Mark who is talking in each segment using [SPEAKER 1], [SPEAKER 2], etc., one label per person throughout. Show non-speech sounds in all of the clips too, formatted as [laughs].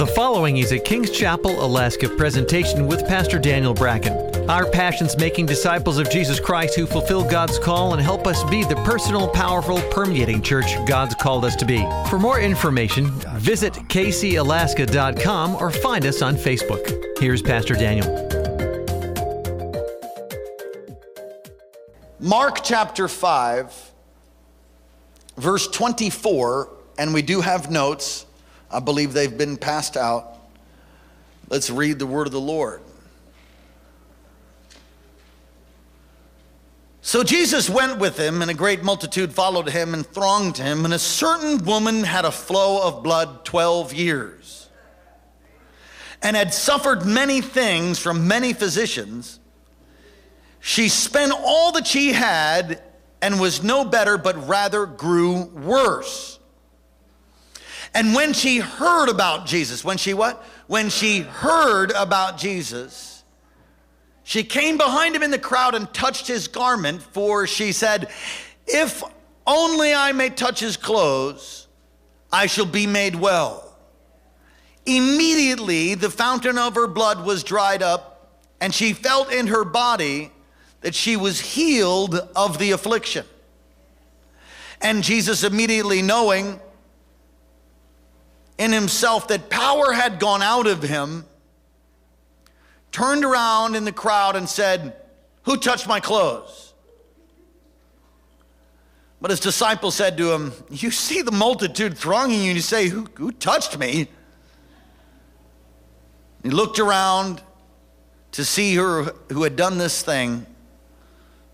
[SPEAKER 1] The following is a Kings Chapel, Alaska presentation with Pastor Daniel Bracken. Our passion's making disciples of Jesus Christ who fulfill God's call and help us be the personal, powerful, permeating church God's called us to be. For more information, visit kcalaska.com or find us on Facebook. Here's Pastor Daniel.
[SPEAKER 2] Mark chapter 5, verse 24, and we do have notes. I believe they've been passed out. Let's read the word of the Lord. So Jesus went with him, and a great multitude followed him and thronged him. And a certain woman had a flow of blood 12 years, and had suffered many things from many physicians. She spent all that she had and was no better, but rather grew worse. And when she heard about Jesus, when she what? When she heard about Jesus, she came behind him in the crowd and touched his garment, for she said, If only I may touch his clothes, I shall be made well. Immediately, the fountain of her blood was dried up, and she felt in her body that she was healed of the affliction. And Jesus, immediately knowing in himself that power had gone out of him, turned around in the crowd and said, Who touched my clothes? But his disciples said to him, You see the multitude thronging you, and you say, Who, who touched me? He looked around to see her who had done this thing.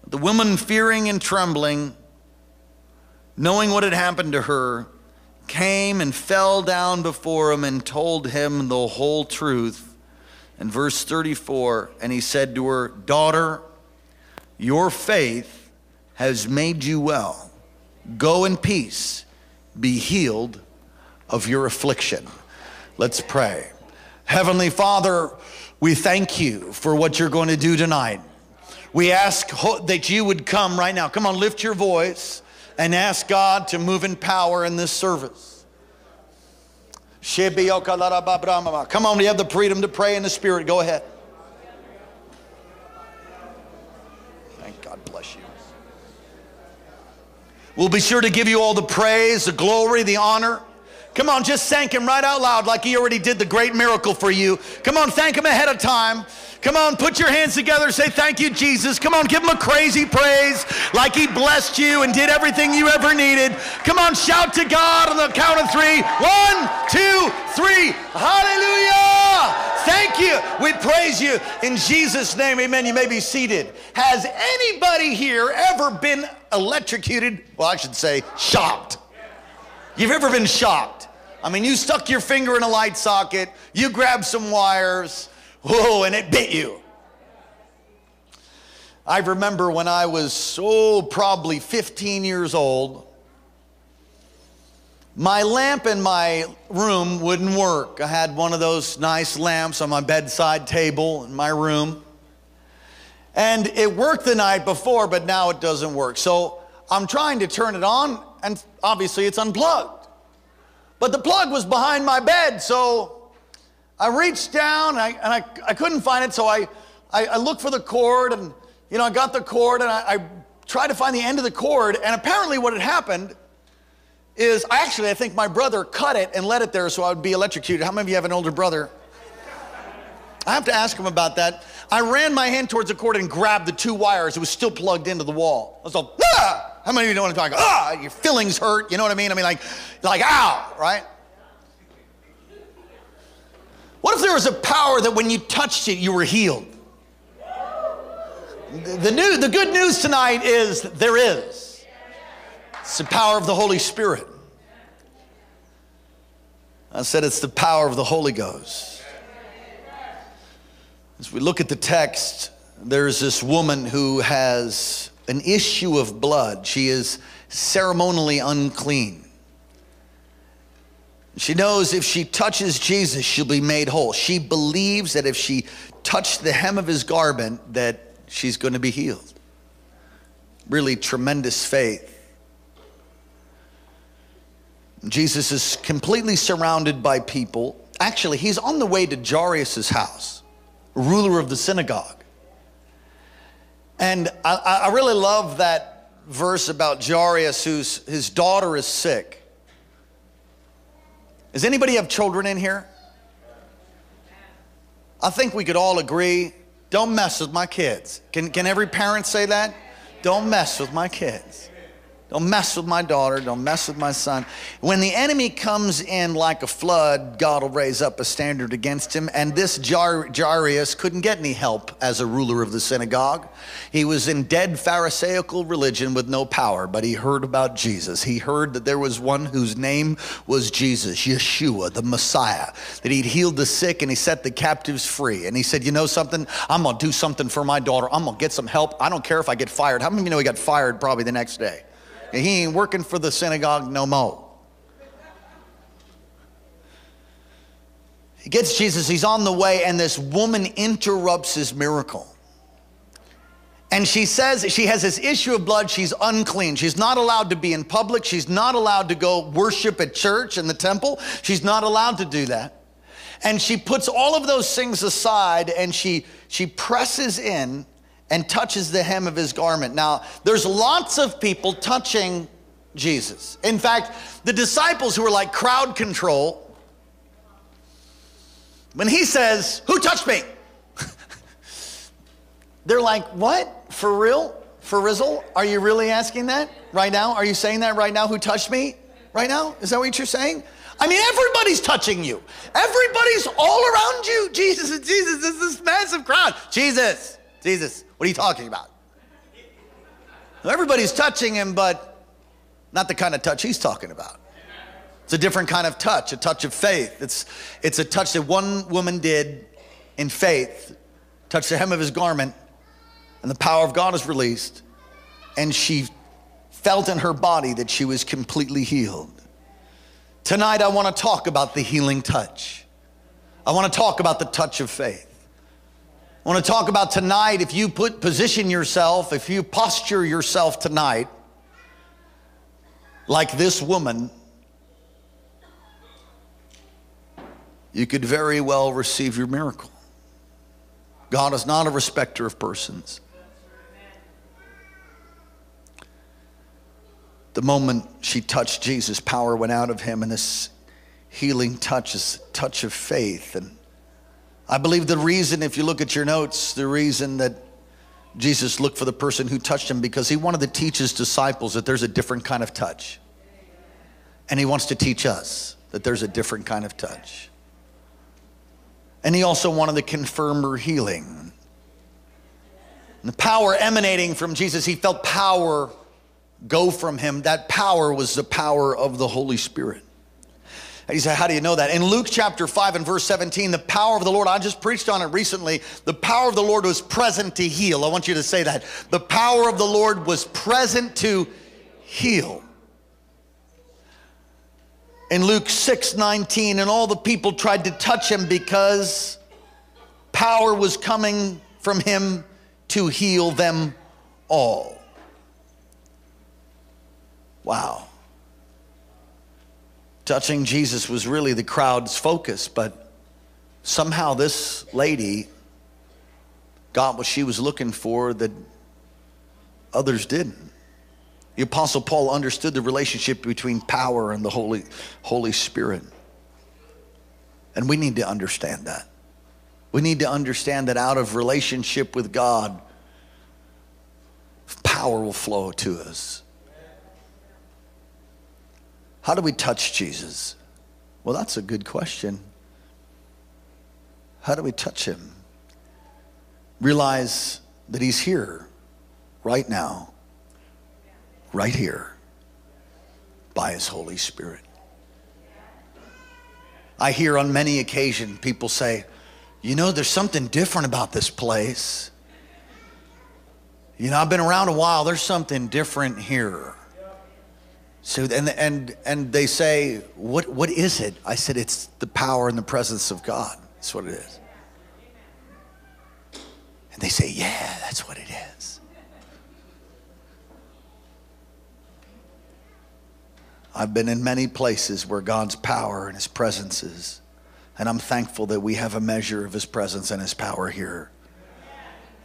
[SPEAKER 2] The woman, fearing and trembling, knowing what had happened to her, came and fell down before him and told him the whole truth. In verse 34, and he said to her, Daughter, your faith has made you well. Go in peace, be healed of your affliction. Let's pray. Heavenly Father, we thank you for what you're going to do tonight. We ask that you would come right now. Come on, lift your voice and ask God to move in power in this service. Come on, you have the freedom to pray in the Spirit. Go ahead. Thank God bless you. We'll be sure to give you all the praise, the glory, the honor. Come on, just thank Him right out loud like He already did the great miracle for you. Come on, thank Him ahead of time. Come on, put your hands together. Say, Thank you, Jesus. Come on, give him a crazy praise like he blessed you and did everything you ever needed. Come on, shout to God on the count of three. One, two, three. Hallelujah. Thank you. We praise you in Jesus' name. Amen. You may be seated. Has anybody here ever been electrocuted? Well, I should say, shocked. You've ever been shocked? I mean, you stuck your finger in a light socket, you grabbed some wires Whoa, and it bit you. I remember when I was, so probably 15 years old, my lamp in my room wouldn't work. I had one of those nice lamps on my bedside table in my room. And it worked the night before, but now it doesn't work. So I'm trying to turn it on, and obviously it's unplugged. But the plug was behind my bed, so I reached down and I, and I, I couldn't find it, so I, I, I, looked for the cord and, you know, I got the cord and I, I tried to find the end of the cord. And apparently, what had happened is actually, I think my brother cut it and let it there so I would be electrocuted. How many of you have an older brother? I have to ask him about that. I ran my hand towards the cord and grabbed the two wires. It was still plugged into the wall. I was like, ah! How many of you know what I'm talking about? Ah, your feelings hurt. You know what I mean? I mean, like, like, ow, right? What if there was a power that when you touched it, you were healed? The, new, the good news tonight is there is. It's the power of the Holy Spirit. I said it's the power of the Holy Ghost. As we look at the text, there's this woman who has an issue of blood. She is ceremonially unclean. She knows if she touches Jesus, she'll be made whole. She believes that if she touched the hem of his garment, that she's going to be healed. Really tremendous faith. Jesus is completely surrounded by people, actually, he's on the way to Jairus' house, ruler of the synagogue. And I, I really love that verse about Jairus, whose his daughter is sick. Does anybody have children in here? I think we could all agree don't mess with my kids. Can, can every parent say that? Don't mess with my kids. Don't mess with my daughter. Don't mess with my son. When the enemy comes in like a flood, God will raise up a standard against him. And this Jairus couldn't get any help as a ruler of the synagogue. He was in dead Pharisaical religion with no power, but he heard about Jesus. He heard that there was one whose name was Jesus, Yeshua, the Messiah, that he'd healed the sick and he set the captives free. And he said, You know something? I'm going to do something for my daughter. I'm going to get some help. I don't care if I get fired. How many of you know he got fired probably the next day? He ain't working for the synagogue no more. He gets Jesus, he's on the way, and this woman interrupts his miracle. And she says she has this issue of blood. She's unclean. She's not allowed to be in public. She's not allowed to go worship at church in the temple. She's not allowed to do that. And she puts all of those things aside and she, she presses in and touches the hem of his garment. Now, there's lots of people touching Jesus. In fact, the disciples who are like crowd control, when he says, Who touched me? [laughs] They're like, What? For real? For Rizzle? Are you really asking that right now? Are you saying that right now? Who touched me right now? Is that what you're saying? I mean, everybody's touching you. Everybody's all around you. Jesus, Jesus, is this massive crowd. Jesus, Jesus. What are you talking about? Everybody's touching him, but not the kind of touch he's talking about. It's a different kind of touch, a touch of faith. It's, it's a touch that one woman did in faith, touched the hem of his garment, and the power of God is released, and she felt in her body that she was completely healed. Tonight, I want to talk about the healing touch. I want to talk about the touch of faith. I want to talk about tonight if you put position yourself, if you posture yourself tonight like this woman, you could very well receive your miracle. God is not a respecter of persons. The moment she touched Jesus, power went out of him, and this healing touch is a touch of faith. And I believe the reason, if you look at your notes, the reason that Jesus looked for the person who touched him because he wanted to teach his disciples that there's a different kind of touch. And he wants to teach us that there's a different kind of touch. And he also wanted to confirm her healing. And the power emanating from Jesus, he felt power go from him. That power was the power of the Holy Spirit. You say, How do you know that? In Luke chapter 5 and verse 17, the power of the Lord, I just preached on it recently. The power of the Lord was present to heal. I want you to say that. The power of the Lord was present to heal. In Luke 6 19, and all the people tried to touch him because power was coming from him to heal them all. Wow touching Jesus was really the crowd's focus, but somehow this lady got what she was looking for that others didn't. The Apostle Paul understood the relationship between power and the Holy, Holy Spirit. And we need to understand that. We need to understand that out of relationship with God, power will flow to us. How do we touch Jesus? Well, that's a good question. How do we touch him? Realize that he's here right now, right here, by his Holy Spirit. I hear on many occasions people say, you know, there's something different about this place. You know, I've been around a while, there's something different here. So and and and they say, what what is it? I said, it's the power and the presence of God. That's what it is. And they say, yeah, that's what it is. I've been in many places where God's power and his presence is And I'm thankful that we have a measure of his presence and his power here.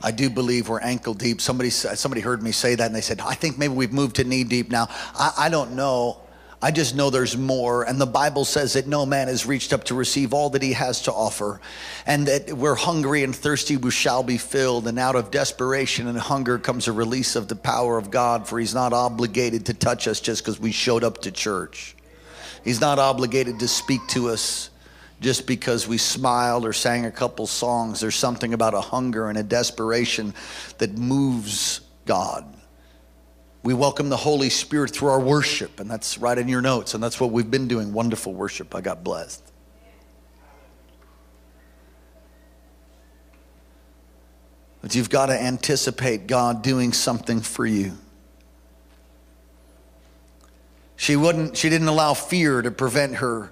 [SPEAKER 2] I do believe we're ankle deep. Somebody, somebody heard me say that and they said, I think maybe we've moved to knee deep now. I, I don't know. I just know there's more. And the Bible says that no man has reached up to receive all that he has to offer. And that we're hungry and thirsty, we shall be filled. And out of desperation and hunger comes a release of the power of God, for he's not obligated to touch us just because we showed up to church. He's not obligated to speak to us just because we smiled or sang a couple songs. There's something about a hunger and a desperation that moves God. We welcome the Holy Spirit through our worship, and that's right in your notes, and that's what we've been doing. Wonderful worship. I got blessed. But you've got to anticipate God doing something for you. She wouldn't she didn't allow fear to prevent her.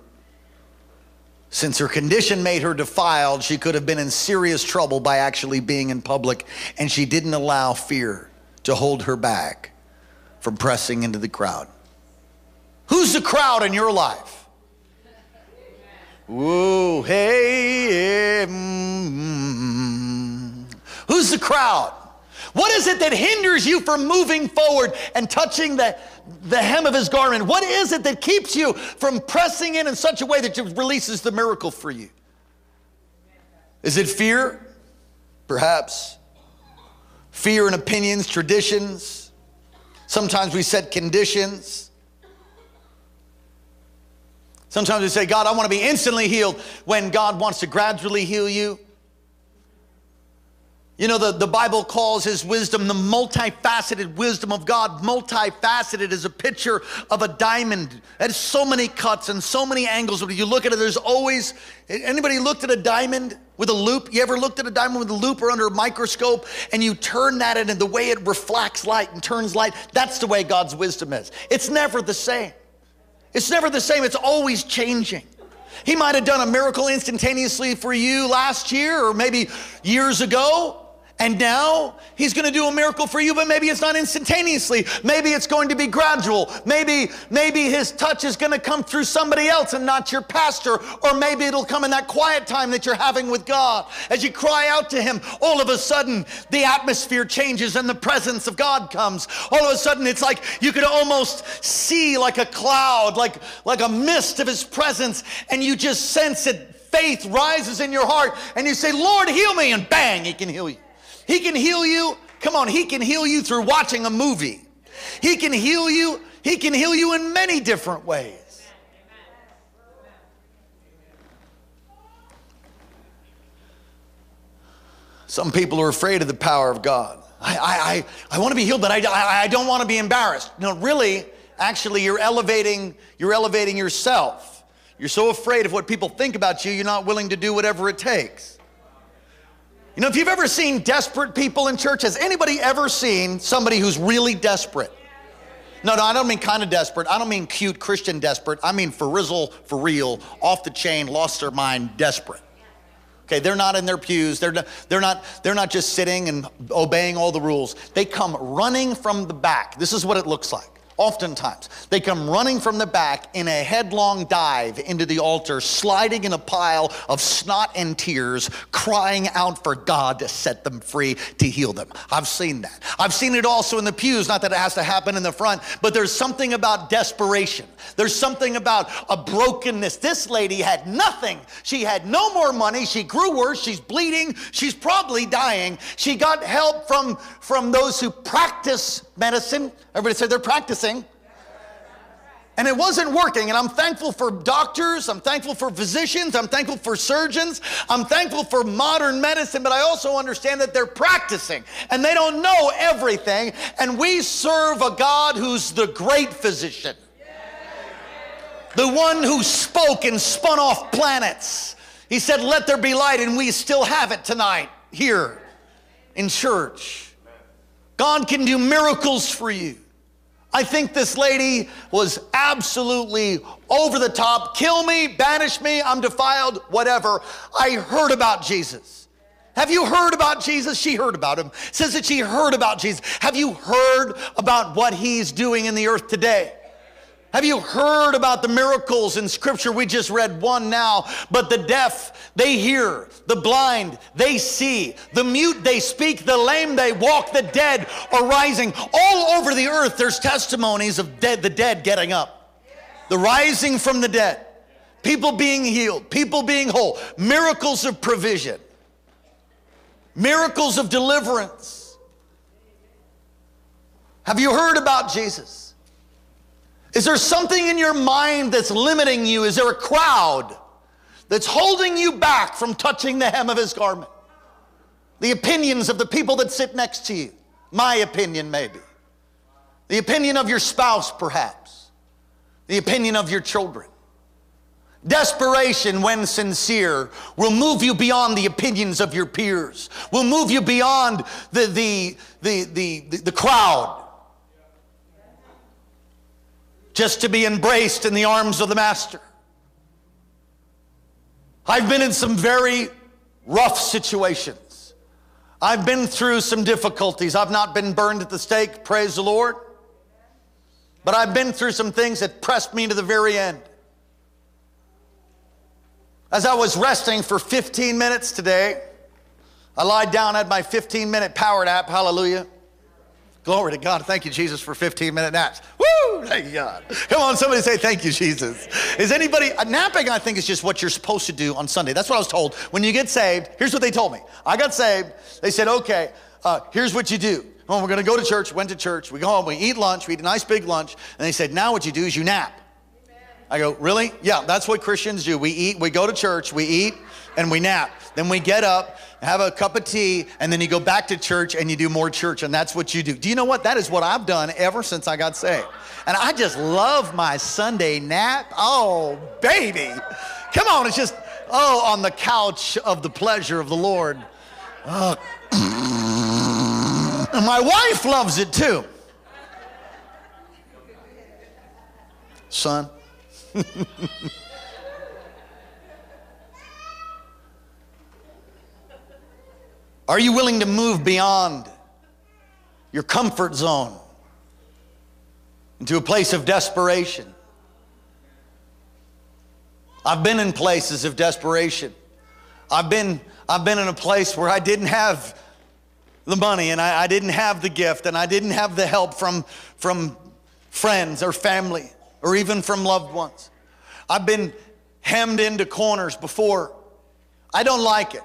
[SPEAKER 2] Since her condition made her defiled, she could have been in serious trouble by actually being in public, and she didn't allow fear to hold her back from pressing into the crowd. Who's the crowd in your life? Whoa, hey, mm, who's the crowd? What is it that hinders you from moving forward and touching the, the hem of his garment? What is it that keeps you from pressing in in such a way that it releases the miracle for you? Is it fear? Perhaps. Fear and opinions, traditions, Sometimes we set conditions. Sometimes we say, God, I want to be instantly healed when God wants to gradually heal you. You know, the, the Bible calls his wisdom the multifaceted wisdom of God. Multifaceted is a picture of a diamond. Has so many cuts and so many angles. When you look at it, there's always, anybody looked at a diamond? with a loupe. You ever looked at a diamond with a loupe or under a microscope and you turn that in and the way it reflects light and turns light? That's the way God's wisdom is. It's never the same. It's never the same, it's always changing. He might have done a miracle instantaneously for you last year or maybe years ago. And now he's going to do a miracle for you, but maybe it's not instantaneously. Maybe it's going to be gradual. Maybe, maybe his touch is going to come through somebody else and not your pastor. Or maybe it'll come in that quiet time that you're having with God. As you cry out to him, all of a sudden the atmosphere changes and the presence of God comes. All of a sudden it's like you could almost see like a cloud, like, like a mist of his presence, and you just sense it. Faith rises in your heart, and you say, Lord, heal me, and bang, he can heal you. He can heal you. Come on, He can heal you through watching a movie. He can heal you. He can heal you in many different ways. Some people are afraid of the power of God. I, I, I, I want to be healed, but I, I, I don't want to be embarrassed. No, really, actually, you're elevating, you're elevating yourself. You're so afraid of what people think about you, you're not willing to do whatever it takes. You know, if you've ever seen desperate people in church, has anybody ever seen somebody who's really desperate? No, no, I don't mean kind of desperate. I don't mean cute Christian desperate. I mean for rizzle, for real, off the chain, lost their mind, desperate. Okay, they're not in their pews. They're they're not, they're not just sitting and obeying all the rules. They come running from the back. This is what it looks like. Oftentimes, they come running from the back in a headlong dive into the altar, sliding in a pile of snot and tears, crying out for God to set them free, to heal them. I've seen that. I've seen it also in the pews, not that it has to happen in the front, but there's something about desperation. There's something about a brokenness. This lady had nothing. She had no more money. She grew worse. She's bleeding. She's probably dying. She got help from, from those who practice medicine. Everybody said they're practicing. And it wasn't working. And I'm thankful for doctors. I'm thankful for physicians. I'm thankful for surgeons. I'm thankful for modern medicine. But I also understand that they're practicing and they don't know everything. And we serve a God who's the great physician, the one who spoke and spun off planets. He said, Let there be light. And we still have it tonight here in church. God can do miracles for you. I think this lady was absolutely over the top. Kill me, banish me, I'm defiled, whatever. I heard about Jesus. Have you heard about Jesus? She heard about him. Says that she heard about Jesus. Have you heard about what he's doing in the earth today? Have you heard about the miracles in scripture? We just read one now. But the deaf, they hear. The blind, they see. The mute, they speak. The lame, they walk. The dead are rising. All over the earth, there's testimonies of dead, the dead getting up. The rising from the dead. People being healed. People being whole. Miracles of provision. Miracles of deliverance. Have you heard about Jesus? Is there something in your mind that's limiting you? Is there a crowd that's holding you back from touching the hem of his garment? The opinions of the people that sit next to you. My opinion, maybe. The opinion of your spouse, perhaps. The opinion of your children. Desperation, when sincere, will move you beyond the opinions of your peers, will move you beyond the, the, the, the, the, crowd just to be embraced in the arms of the Master. I've been in some very rough situations. I've been through some difficulties. I've not been burned at the stake, praise the Lord. But I've been through some things that pressed me to the very end. As I was resting for 15 minutes today, I lied down, had my 15 minute power nap, hallelujah. Glory to God. Thank you, Jesus, for 15 minute naps. Woo! Thank you, God. Come on, somebody say thank you, Jesus. Is anybody, uh, napping, I think, is just what you're supposed to do on Sunday. That's what I was told. When you get saved, here's what they told me. I got saved. They said, okay, uh, here's what you do. Oh, we're going to go to church. Went to church. We go home. We eat lunch. We eat a nice big lunch. And they said, now what you do is you nap. I go, really? Yeah, that's what Christians do. We eat, we go to church, we eat, and we nap. Then we get up, have a cup of tea, and then you go back to church and you do more church, and that's what you do. Do you know what? That is what I've done ever since I got saved. And I just love my Sunday nap. Oh, baby. Come on, it's just, oh, on the couch of the pleasure of the Lord. Oh. And my wife loves it too. Son. [laughs] Are you willing to move beyond your comfort zone into a place of desperation? I've been in places of desperation. I've been, I've been in a place where I didn't have the money and I, I didn't have the gift and I didn't have the help from, from friends or family or even from loved ones. I've been hemmed into corners before. I don't like it.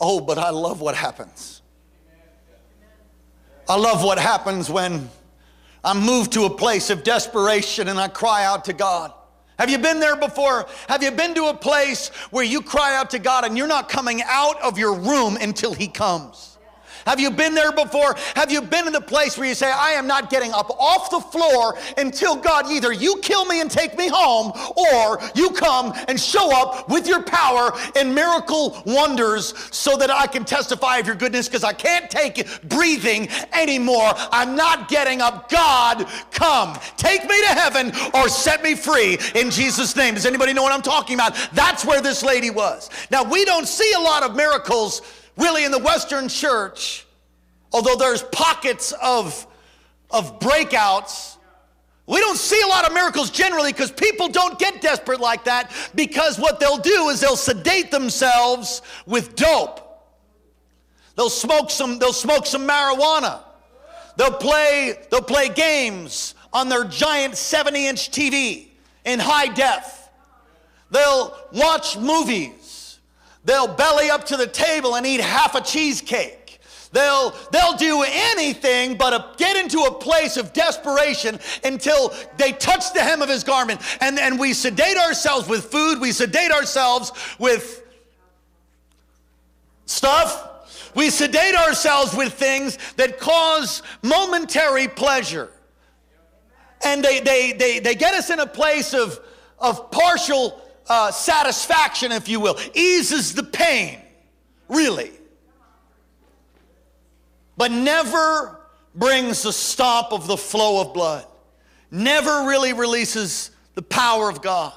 [SPEAKER 2] Oh, but I love what happens. I love what happens when I'm moved to a place of desperation and I cry out to God. Have you been there before? Have you been to a place where you cry out to God and you're not coming out of your room until He comes? Have you been there before? Have you been in the place where you say, I am not getting up off the floor until God, either you kill me and take me home, or you come and show up with your power and miracle wonders so that I can testify of your goodness because I can't take it breathing anymore. I'm not getting up. God, come. Take me to heaven or set me free in Jesus' name. Does anybody know what I'm talking about? That's where this lady was. Now, we don't see a lot of miracles really in the Western church, although there's pockets of, of breakouts, we don't see a lot of miracles generally because people don't get desperate like that because what they'll do is they'll sedate themselves with dope. They'll smoke some, they'll smoke some marijuana. They'll play, they'll play games on their giant 70 inch TV in high def. They'll watch movies They'll belly up to the table and eat half a cheesecake. They'll, they'll do anything but a, get into a place of desperation until they touch the hem of his garment. And, and we sedate ourselves with food, we sedate ourselves with stuff, we sedate ourselves with things that cause momentary pleasure. And they, they, they, they get us in a place of, of partial uh, satisfaction, if you will, eases the pain, really, but never brings a stop of the flow of blood, never really releases the power of God.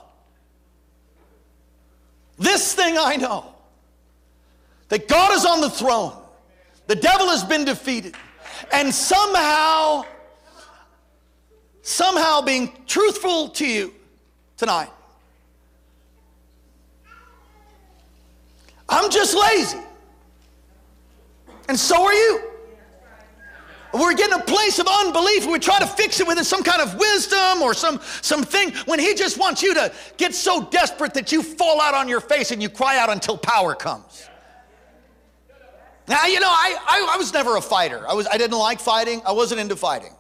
[SPEAKER 2] This thing I know that God is on the throne, the devil has been defeated, and somehow somehow being truthful to you tonight. I'm just lazy. And so are you. We're getting a place of unbelief. We try to fix it with some kind of wisdom or some something when he just wants you to get so desperate that you fall out on your face and you cry out until power comes. Now, you know, I, I, I was never a fighter. I, was, I didn't like fighting. I wasn't into fighting.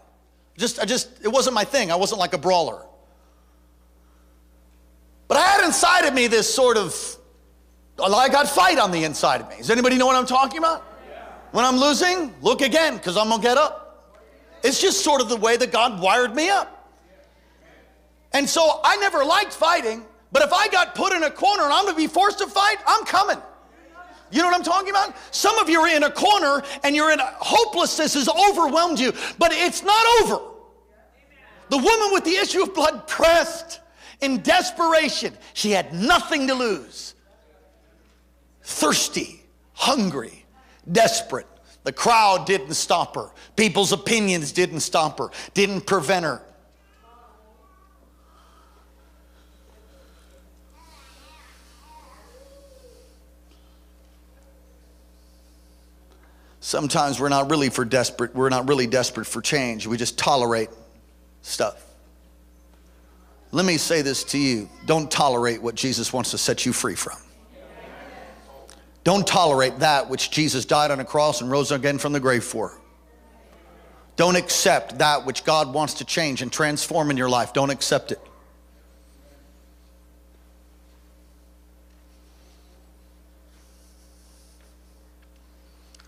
[SPEAKER 2] Just, I just, it wasn't my thing. I wasn't like a brawler. But I had inside of me this sort of, I got fight on the inside of me. Does anybody know what I'm talking about? When I'm losing, look again, because I'm gonna get up. It's just sort of the way that God wired me up. And so I never liked fighting, but if I got put in a corner and I'm gonna be forced to fight, I'm coming. You know what I'm talking about? Some of you are in a corner and you're in a, hopelessness has overwhelmed you, but it's not over. The woman with the issue of blood pressed in desperation. She had nothing to lose. Thirsty, hungry, desperate. The crowd didn't stop her. People's opinions didn't stop her, didn't prevent her. Sometimes we're not really for desperate, we're not really desperate for change. We just tolerate stuff. Let me say this to you. Don't tolerate what Jesus wants to set you free from. Don't tolerate that which Jesus died on a cross and rose again from the grave for. Don't accept that which God wants to change and transform in your life. Don't accept it.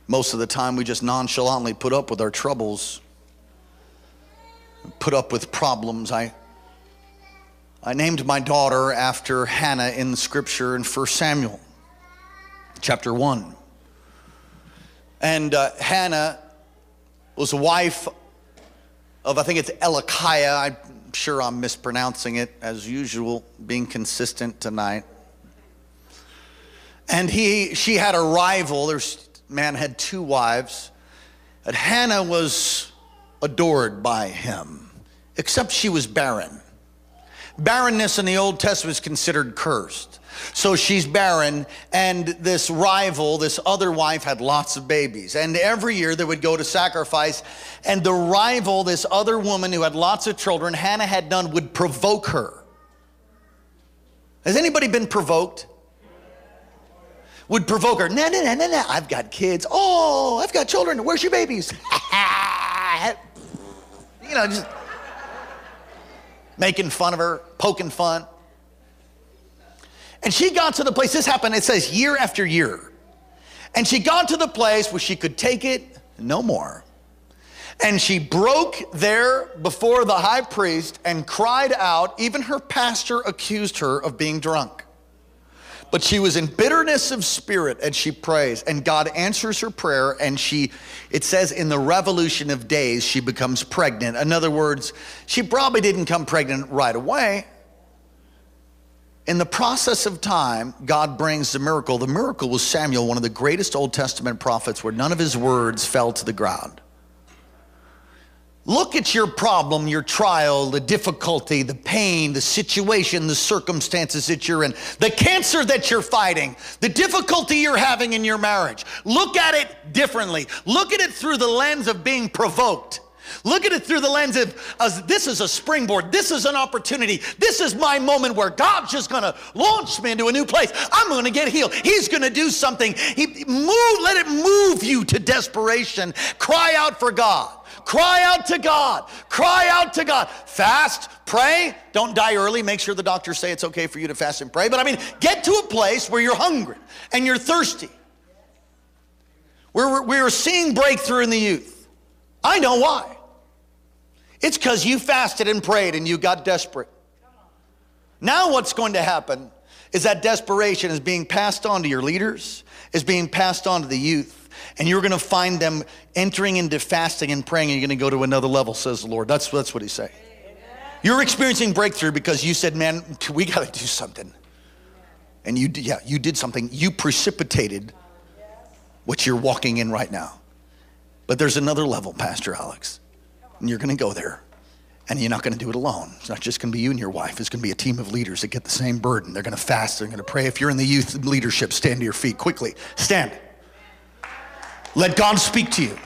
[SPEAKER 2] Most of the time, we just nonchalantly put up with our troubles, put up with problems. I, I named my daughter after Hannah in scripture in 1 Samuel chapter 1. And uh, Hannah was a wife of, I think it's Elikiah. I'm sure I'm mispronouncing it as usual, being consistent tonight. And he, she had a rival. There's man had two wives. And Hannah was adored by him, except she was barren. Barrenness in the Old Testament is considered cursed. So she's barren, and this rival, this other wife, had lots of babies. And every year they would go to sacrifice, and the rival, this other woman who had lots of children, Hannah had none, would provoke her. Has anybody been provoked? would provoke her. No, no, no, no, no. I've got kids. Oh, I've got children. Where's your babies? [laughs] you know, just making fun of her, poking fun. And she got to the place, this happened, it says year after year. And she got to the place where she could take it no more. And she broke there before the high priest and cried out. Even her pastor accused her of being drunk. But she was in bitterness of spirit and she prays, and God answers her prayer. And she, it says, in the revolution of days, she becomes pregnant. In other words, she probably didn't come pregnant right away. In the process of time, God brings the miracle. The miracle was Samuel, one of the greatest Old Testament prophets, where none of his words fell to the ground. Look at your problem, your trial, the difficulty, the pain, the situation, the circumstances that you're in, the cancer that you're fighting, the difficulty you're having in your marriage. Look at it differently. Look at it through the lens of being provoked. Look at it through the lens of uh, this is a springboard. This is an opportunity. This is my moment where God's just going to launch me into a new place. I'm going to get healed. He's going to do something. He move. Let it move you to desperation. Cry out for God. Cry out to God. Cry out to God. Fast, pray. Don't die early. Make sure the doctors say it's okay for you to fast and pray. But I mean, get to a place where you're hungry and you're thirsty. We're, we're seeing breakthrough in the youth. I know why. It's because you fasted and prayed and you got desperate. Now, what's going to happen is that desperation is being passed on to your leaders, is being passed on to the youth and you're going to find them entering into fasting and praying, and you're going to go to another level, says the Lord. That's, that's what he's saying. You're experiencing breakthrough because you said, man, [laughs] we got to do something. And you, yeah, you did something. You precipitated what you're walking in right now. But there's another level, Pastor Alex, and you're going to go there. And you're not going to do it alone. It's not just going to be you and your wife. It's going to be a team of leaders that get the same burden. They're going to fast. They're going to pray. If you're in the youth leadership, stand to your feet quickly. Stand. Let God speak to you.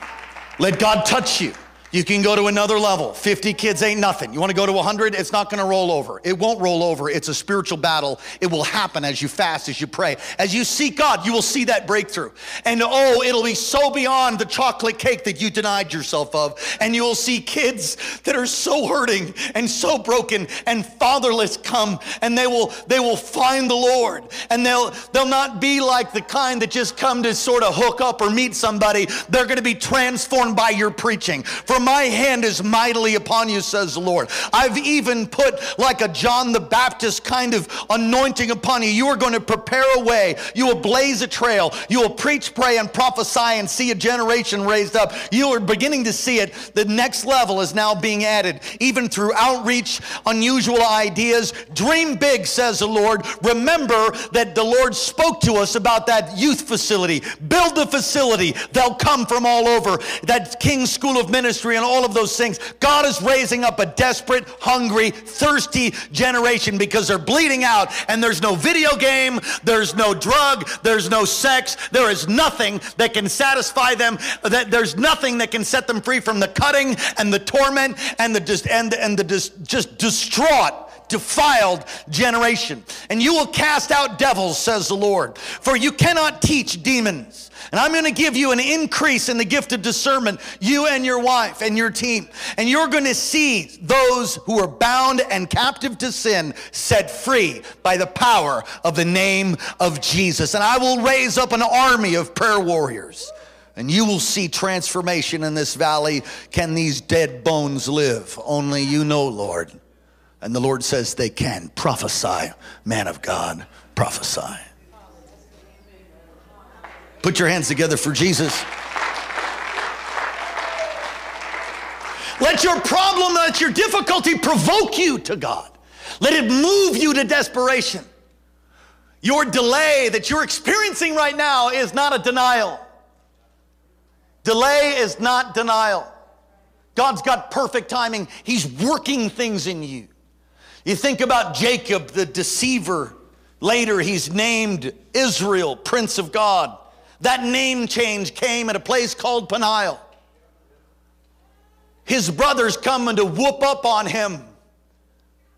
[SPEAKER 2] Let God touch you. You can go to another level. 50 kids ain't nothing. You want to go to 100? It's not going to roll over. It won't roll over. It's a spiritual battle. It will happen as you fast, as you pray. As you seek God, you will see that breakthrough. And oh, it'll be so beyond the chocolate cake that you denied yourself of. And you will see kids that are so hurting and so broken and fatherless come and they will they will find the Lord. And they'll they'll not be like the kind that just come to sort of hook up or meet somebody. They're going to be transformed by your preaching. From my hand is mightily upon you, says the Lord. I've even put like a John the Baptist kind of anointing upon you. You are going to prepare a way. You will blaze a trail. You will preach, pray, and prophesy and see a generation raised up. You are beginning to see it. The next level is now being added, even through outreach, unusual ideas. Dream big, says the Lord. Remember that the Lord spoke to us about that youth facility. Build the facility. They'll come from all over. That King's School of Ministry and all of those things. God is raising up a desperate, hungry, thirsty generation because they're bleeding out and there's no video game, there's no drug, there's no sex, there is nothing that can satisfy them, that there's nothing that can set them free from the cutting and the torment and the and, and the just distraught defiled generation. And you will cast out devils, says the Lord. For you cannot teach demons. And I'm going to give you an increase in the gift of discernment, you and your wife and your team. And you're going to see those who are bound and captive to sin set free by the power of the name of Jesus. And I will raise up an army of prayer warriors. And you will see transformation in this valley. Can these dead bones live? Only you know, Lord. And the Lord says they can. Prophesy, man of God, prophesy. Put your hands together for Jesus. Let your problem, let your difficulty provoke you to God. Let it move you to desperation. Your delay that you're experiencing right now is not a denial. Delay is not denial. God's got perfect timing. He's working things in you. You think about Jacob, the deceiver. Later, he's named Israel, Prince of God. That name change came at a place called Peniel. His brothers coming to whoop up on him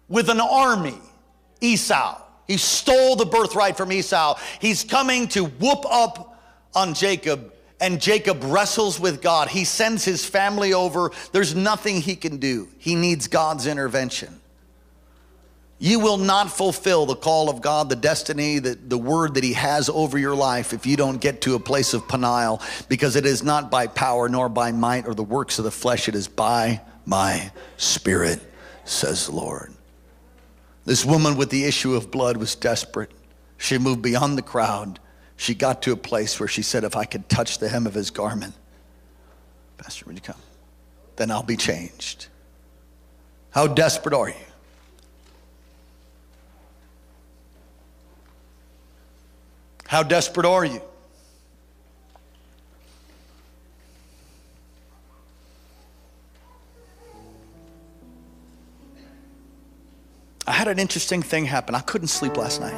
[SPEAKER 2] with an army, Esau. He stole the birthright from Esau. He's coming to whoop up on Jacob, and Jacob wrestles with God. He sends his family over. There's nothing he can do, he needs God's intervention. You will not fulfill the call of God, the destiny, the, the word that He has over your life if you don't get to a place of Peniel, because it is not by power nor by might or the works of the flesh, it is by my spirit, says the Lord. This woman with the issue of blood was desperate. She moved beyond the crowd. She got to a place where she said, If I could touch the hem of his garment, Pastor, would you come? Then I'll be changed. How desperate are you? How desperate are you? I had an interesting thing happen. I couldn't sleep last night.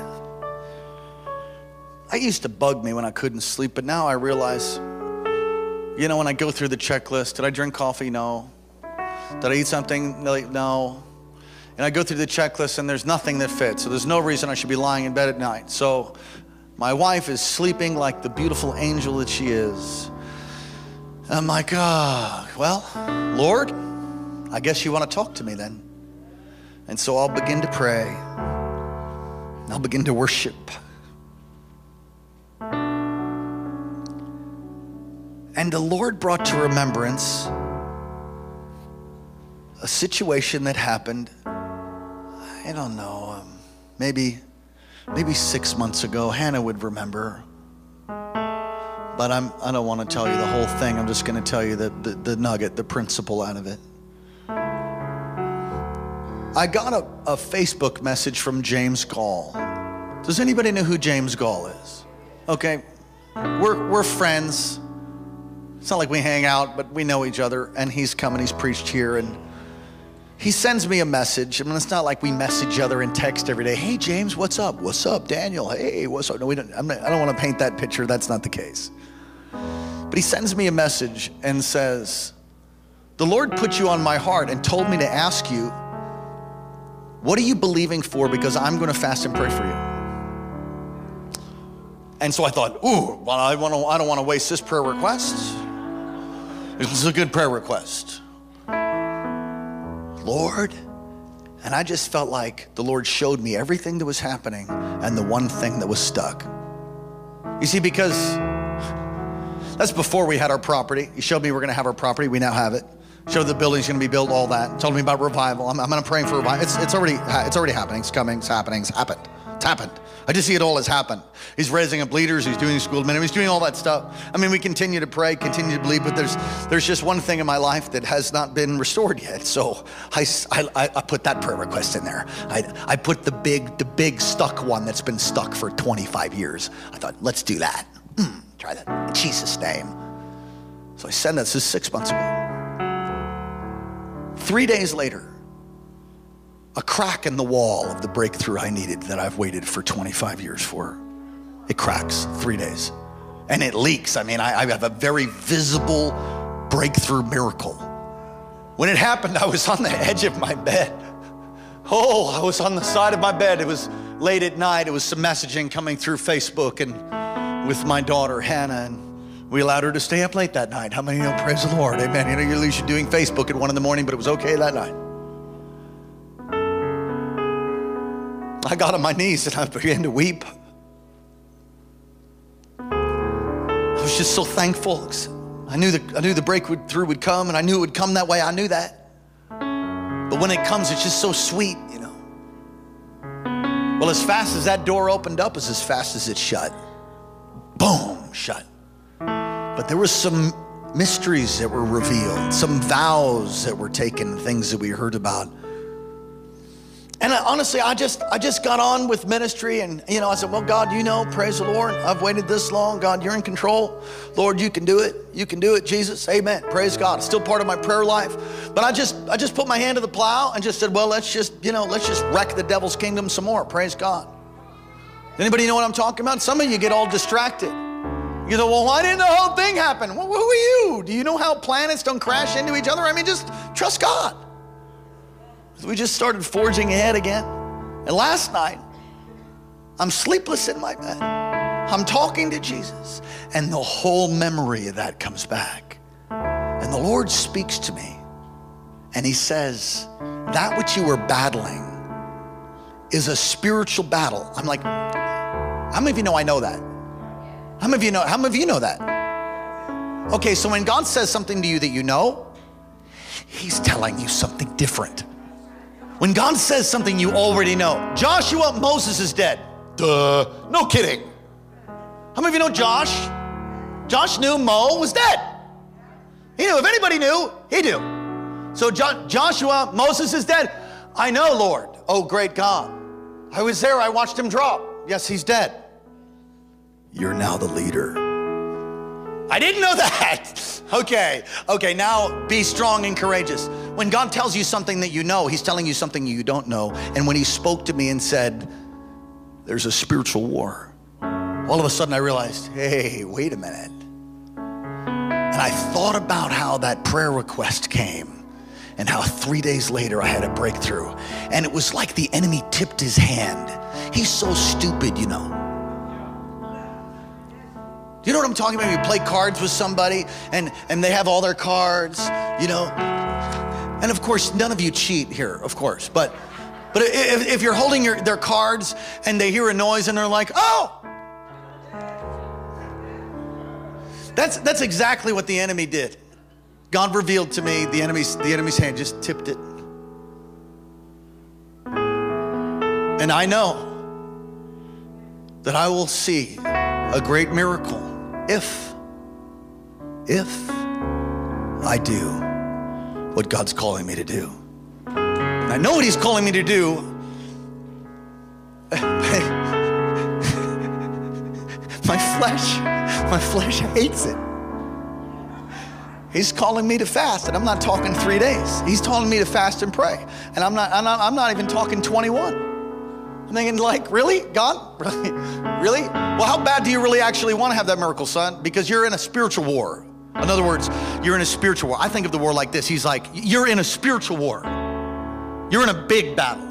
[SPEAKER 2] I used to bug me when I couldn't sleep, but now I realize, you know, when I go through the checklist, did I drink coffee? No. Did I eat something? No. And I go through the checklist and there's nothing that fits. So there's no reason I should be lying in bed at night. So my wife is sleeping like the beautiful angel that she is. I'm like, ah, well, Lord, I guess you want to talk to me then. And so I'll begin to pray. I'll begin to worship. And the Lord brought to remembrance a situation that happened, I don't know, um, maybe maybe six months ago. Hannah would remember. But I'm, I don't want to tell you the whole thing. I'm just going to tell you the, the, the nugget, the principle out of it. I got a, a Facebook message from James Goll. Does anybody know who James Goll is? Okay, we're, we're friends. It's not like we hang out, but we know each other. And he's come and he's preached here. And he sends me a message. I mean, it's not like we message each other in text every day. Hey, James, what's up? What's up, Daniel? Hey, what's up? No, we don't, I'm not, I don't want to paint that picture. That's not the case. But he sends me a message and says, The Lord put you on my heart and told me to ask you, What are you believing for? Because I'm going to fast and pray for you. And so I thought, Ooh, well, I, want to, I don't want to waste this prayer request. This is a good prayer request. Lord. And I just felt like the Lord showed me everything that was happening and the one thing that was stuck. You see, because that's before we had our property. He showed me we're going to have our property. We now have it. Showed the building's going to be built, all that. Told me about revival. I'm, I'm pray for revival. It's, it's, already, it's already happening. It's coming. It's happening. It's happened. It's happened. I just see it all as happen. He's raising up leaders. He's doing school ministry. He's doing all that stuff. I mean, we continue to pray, continue to believe, but there's there's just one thing in my life that has not been restored yet. So I, I, I put that prayer request in there. I, I put the big the big stuck one that's been stuck for 25 years. I thought, let's do that. Mm, try that in Jesus' name. So I sent that. This is six months ago. Three days later, a crack in the wall of the breakthrough I needed that I've waited for 25 years for. It cracks three days and it leaks. I mean, I, I have a very visible breakthrough miracle. When it happened, I was on the edge of my bed. Oh, I was on the side of my bed. It was late at night. It was some messaging coming through Facebook and with my daughter, Hannah. And we allowed her to stay up late that night. How many of you know? Praise the Lord. Amen. You know, you're usually doing Facebook at one in the morning, but it was okay that night. I got on my knees and I began to weep. I was just so thankful. I knew the, I knew the breakthrough would come and I knew it would come that way. I knew that. But when it comes, it's just so sweet, you know. Well, as fast as that door opened up is as fast as it shut. Boom, shut. But there was some mysteries that were revealed, some vows that were taken, things that we heard about. And I, honestly, I just I just got on with ministry, and you know, I said, "Well, God, you know, praise the Lord. I've waited this long. God, you're in control. Lord, you can do it. You can do it, Jesus. Amen. Praise God. Still part of my prayer life. But I just I just put my hand to the plow and just said, "Well, let's just you know, let's just wreck the devil's kingdom some more. Praise God." Anybody know what I'm talking about? Some of you get all distracted. You go, well, why didn't the whole thing happen? Well, who are you? Do you know how planets don't crash into each other? I mean, just trust God. We just started forging ahead again. And last night, I'm sleepless in my bed. I'm talking to Jesus, and the whole memory of that comes back. And the Lord speaks to me, and He says, That which you were battling is a spiritual battle. I'm like, How many of you know I know that? How many of you know? How many of you know that? Okay, so when God says something to you that you know, He's telling you something different. When God says something you already know, Joshua, Moses is dead. Duh. No kidding. How many of you know Josh? Josh knew Mo was dead. He knew. If anybody knew, he knew. So jo- Joshua, Moses is dead. I know, Lord. Oh, great God. I was there. I watched him drop. Yes, he's dead. You're now the leader. I didn't know [laughs] that. okay, okay, now be strong and courageous. When God tells you something that you know, He's telling you something you don't know. And when He spoke to me and said, There's a spiritual war, all of a sudden I realized, hey, wait a minute. And I thought about how that prayer request came and how three days later I had a breakthrough. And it was like the enemy tipped his hand. He's so stupid, you know. You know what I'm talking about? You play cards with somebody and, and they have all their cards, you know. And of course, none of you cheat here, of course. But but if, if you're holding your, their cards and they hear a noise and they're like, oh, that's that's exactly what the enemy did. God revealed to me the enemy's the enemy's hand just tipped it. And I know that I will see a great miracle if, if I do what God's calling me to do. And I know what He's calling me to do. [laughs] my flesh, my flesh hates it. He's calling me to fast, and I'm not talking three days. He's telling me to fast and pray, and I'm not. I'm not, I'm not even talking 21. I'm thinking, like, really, God, [laughs] really, really? Well, how bad do you really actually want to have that miracle, son? Because you're in a spiritual war. In other words, you're in a spiritual war. I think of the war like this. He's like, you're in a spiritual war. You're in a big battle.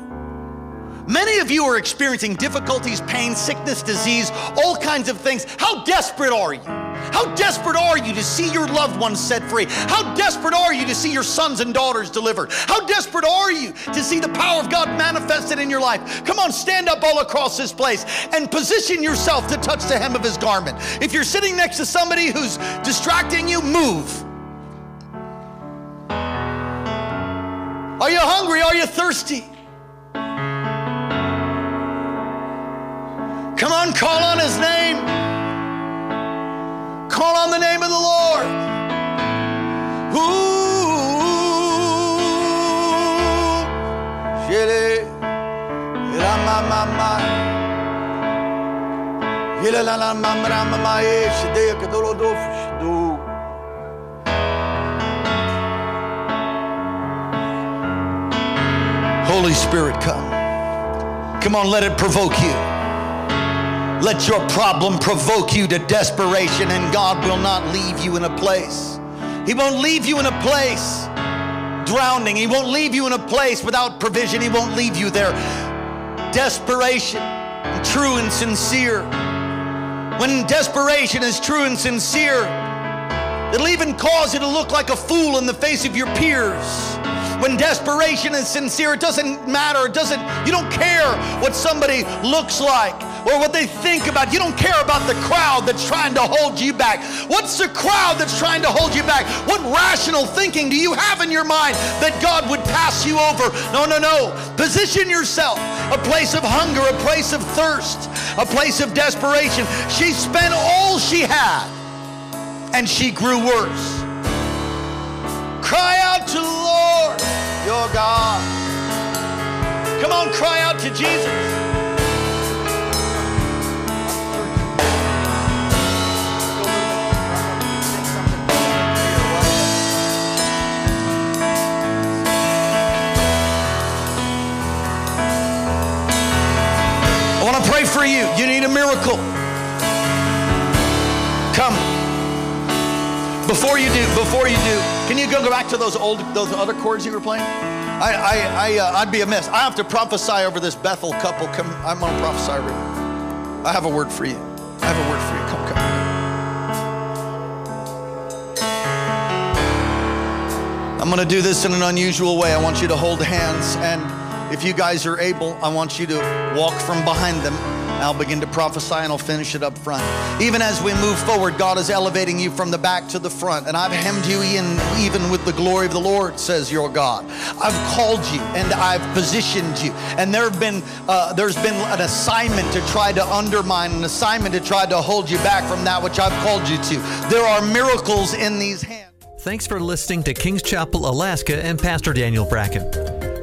[SPEAKER 2] Many of you are experiencing difficulties, pain, sickness, disease, all kinds of things. How desperate are you? How desperate are you to see your loved ones set free? How desperate are you to see your sons and daughters delivered? How desperate are you to see the power of God manifested in your life? Come on, stand up all across this place and position yourself to touch the hem of his garment. If you're sitting next to somebody who's distracting you, move. Are you hungry? Are you thirsty? Come on, call on his name. Call on the name of the Lord. Ooh. Holy Spirit, come. Come on, let it provoke you. Let your problem provoke you to desperation, and God will not leave you in a place. He won't leave you in a place drowning. He won't leave you in a place without provision. He won't leave you there. Desperation, true and sincere. When desperation is true and sincere, it'll even cause you to look like a fool in the face of your peers when desperation is sincere, it doesn't matter. It doesn't, you don't care what somebody looks like or what they think about. You don't care about the crowd that's trying to hold you back. What's the crowd that's trying to hold you back? What rational thinking do you have in your mind that God would pass you over? No, no, no. Position yourself a place of hunger, a place of thirst, a place of desperation. She spent all she had and she grew worse. Cry out to the Lord, your God. Come on, cry out to Jesus. Pray for you. You need a miracle. Come. Before you do, before you do, can you go, back to those old, those other chords you were playing? I, I, I, uh, I'd be amiss. I have to prophesy over this Bethel couple. Come, I'm to prophesy over you. I have a word for you. I have a word for you. Come, come. I'm going to do this in an unusual way. I want you to hold hands, and if you guys are able, I want you to walk from behind them I'll begin to prophesy and I'll finish it up front. Even as we move forward, God is elevating you from the back to the front. And I've hemmed you in even with the glory of the Lord, says your God. I've called you and I've positioned you. And there have been uh, there's been an assignment to try to undermine, an assignment to try to hold you back from that which I've called you to. There are miracles in these hands.
[SPEAKER 1] Thanks for listening to Kings Chapel, Alaska, and Pastor Daniel Bracken.